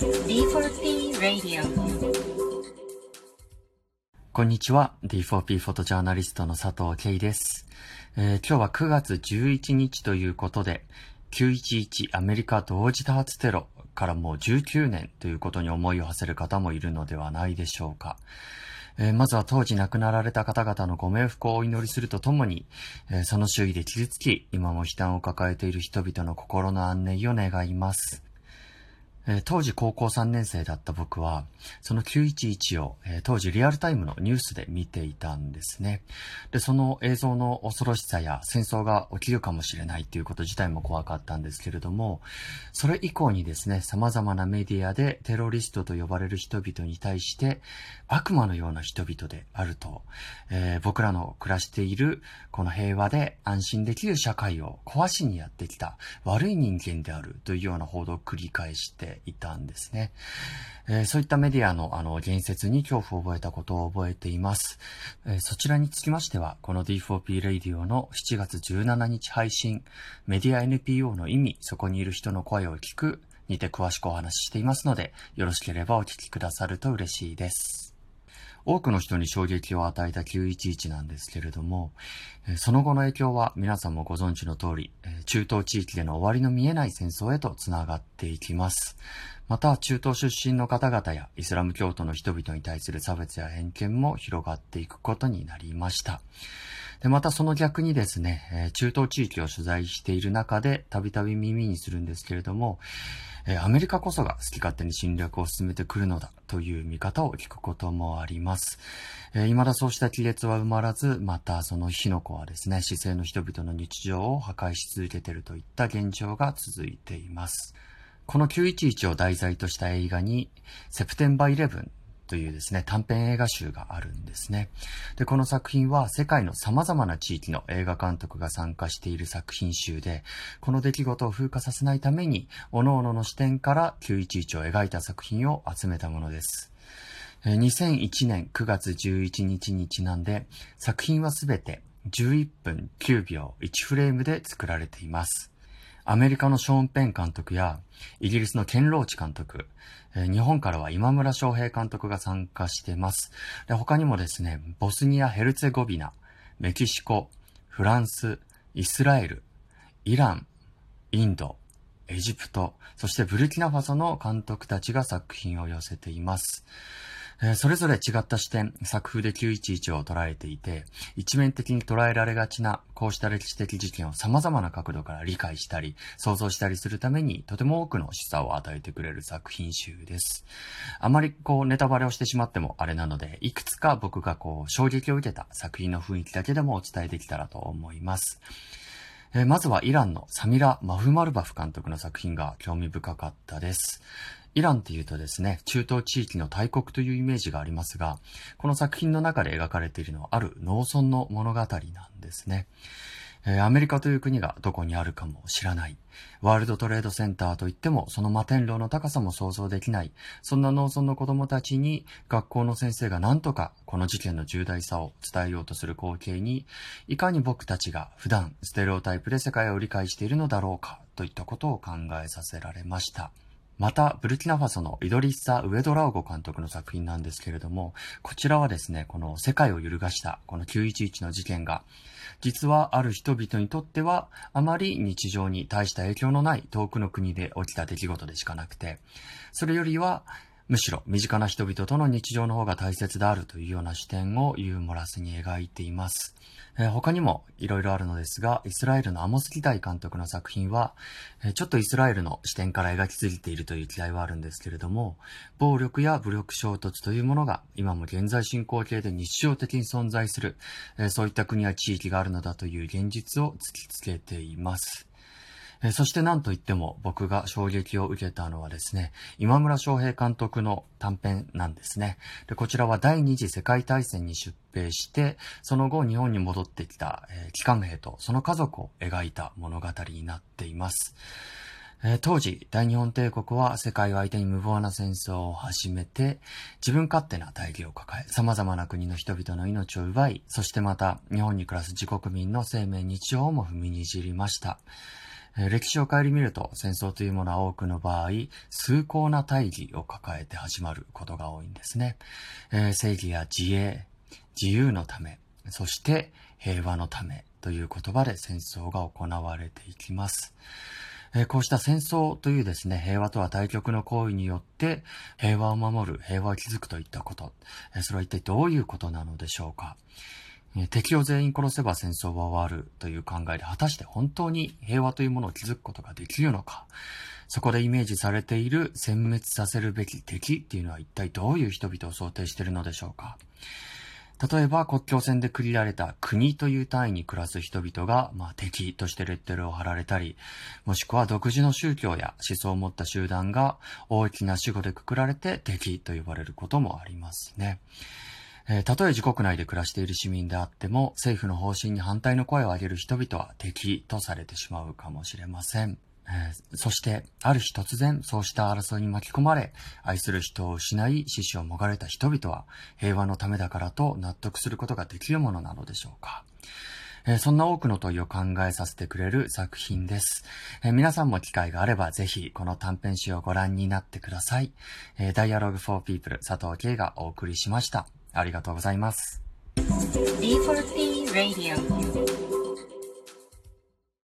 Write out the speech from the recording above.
D4P Radio こんにちは。D4P フォトジャーナリストの佐藤慶です、えー今日は9月11日ということで、911アメリカ同時多発テロからもう19年ということに思いを馳せる方もいるのではないでしょうか。えーまずは当時亡くなられた方々のご冥福をお祈りするとともに、えーその周囲で傷つき、今も悲嘆を抱えている人々の心の安寧を願います。え当時高校3年生だった僕は、その911を、え当時リアルタイムのニュースで見ていたんですね。で、その映像の恐ろしさや戦争が起きるかもしれないということ自体も怖かったんですけれども、それ以降にですね、様々なメディアでテロリストと呼ばれる人々に対して悪魔のような人々であると、えー僕らの暮らしているこの平和で安心できる社会を壊しにやってきた悪い人間であるというような報道を繰り返してていたんですね。えーそういったメディアのあの言説に恐怖を覚えたことを覚えています。えーそちらにつきましては、この D4P レディオの7月17日配信、メディア NPO の意味、そこにいる人の声を聞く、にて詳しくお話ししていますので、よろしければお聞きくださると嬉しいです。多くの人に衝撃を与えた911なんですけれども、その後の影響は皆さんもご存知の通り、中東地域での終わりの見えない戦争へとつながっていきます。また、中東出身の方々やイスラム教徒の人々に対する差別や偏見も広がっていくことになりました。で、またその逆にですね、中東地域を取材している中で、たびたび耳にするんですけれども、えアメリカこそが好き勝手に侵略を進めてくるのだという見方を聞くこともあります。えー未だそうした亀裂は埋まらず、またその火の粉はですね、姿勢の人々の日常を破壊し続けているといった現状が続いています。この911を題材とした映画に、セプテンバー11というですね、短編映画集があるんですね。で、この作品は世界の様々な地域の映画監督が参加している作品集で、この出来事を風化させないために、各々の視点から911を描いた作品を集めたものです。2001年9月11日にちなんで、作品はすべて11分9秒1フレームで作られています。アメリカのショーン・ペン監督や、イギリスのケン・ローチ監督、えー日本からは今村翔平監督が参加してます。で他にもですね、ボスニア・ヘルツェゴビナ、メキシコ、フランス、イスラエル、イラン、インド、エジプト、そしてブルキナファソの監督たちが作品を寄せています。えーそれぞれ違った視点、作風で911を捉えていて、一面的に捉えられがちな、こうした歴史的事件を様々な角度から理解したり、想像したりするために、とても多くの示唆を与えてくれる作品集です。あまりこう、ネタバレをしてしまってもあれなので、いくつか僕がこう、衝撃を受けた作品の雰囲気だけでもお伝えできたらと思います。えーまずはイランのサミラ・マフマルバフ監督の作品が興味深かったです。イランって言うとですね、中東地域の大国というイメージがありますが、この作品の中で描かれているのはある農村の物語なんですね。えーアメリカという国がどこにあるかも知らない。ワールドトレードセンターといっても、その摩天楼の高さも想像できない。そんな農村の子供たちに、学校の先生が何とかこの事件の重大さを伝えようとする光景に、いかに僕たちが普段ステレオタイプで世界を理解しているのだろうか、といったことを考えさせられました。また、ブルキナファソのイドリッサ・ウエドラウゴ監督の作品なんですけれども、こちらはですね、この世界を揺るがした、この911の事件が、実はある人々にとっては、あまり日常に大した影響のない遠くの国で起きた出来事でしかなくて、それよりは、むしろ身近な人々との日常の方が大切であるというような視点をユーモラスに描いています。えー他にもいろいろあるのですが、イスラエルのアモス・ギタイ監督の作品は、えちょっとイスラエルの視点から描きすぎているという気合はあるんですけれども、暴力や武力衝突というものが今も現在進行形で日常的に存在する、えそういった国や地域があるのだという現実を突きつけています。えそして何と言っても僕が衝撃を受けたのはですね、今村翔平監督の短編なんですね。でこちらは第二次世界大戦に出兵して、その後日本に戻ってきた、え機関兵とその家族を描いた物語になっています。当時、大日本帝国は世界を相手に無謀な戦争を始めて、自分勝手な大義を抱え、様々な国の人々の命を奪い、そしてまた日本に暮らす自国民の生命日常も踏みにじりました。歴史を顧みると戦争というものは多くの場合、崇高な大義を抱えて始まることが多いんですね。えー、正義や自衛、自由のため、そして平和のためという言葉で戦争が行われていきます。こうした戦争というですね、平和とは対極の行為によって平和を守る、平和を築くといったこと、それは一体どういうことなのでしょうか。敵を全員殺せば戦争は終わるという考えで果たして本当に平和というものを築くことができるのか。そこでイメージされている殲滅させるべき敵っていうのは一体どういう人々を想定しているのでしょうか。例えば国境線で区切られた国という単位に暮らす人々が、まあ、敵としてレッテルを貼られたり、もしくは独自の宗教や思想を持った集団が大きな死後でくくられて敵と呼ばれることもありますね。えー、たとえ自国内で暮らしている市民であっても、政府の方針に反対の声を上げる人々は敵とされてしまうかもしれません。えー、そして、ある日突然、そうした争いに巻き込まれ、愛する人を失い、死死をもがれた人々は、平和のためだからと納得することができるものなのでしょうか。えー、そんな多くの問いを考えさせてくれる作品です。えー、皆さんも機会があればぜひこの短編集をご覧になってください。えー、Dialogue for People 佐藤慶がお送りしました。ありがとうございます。D4P Radio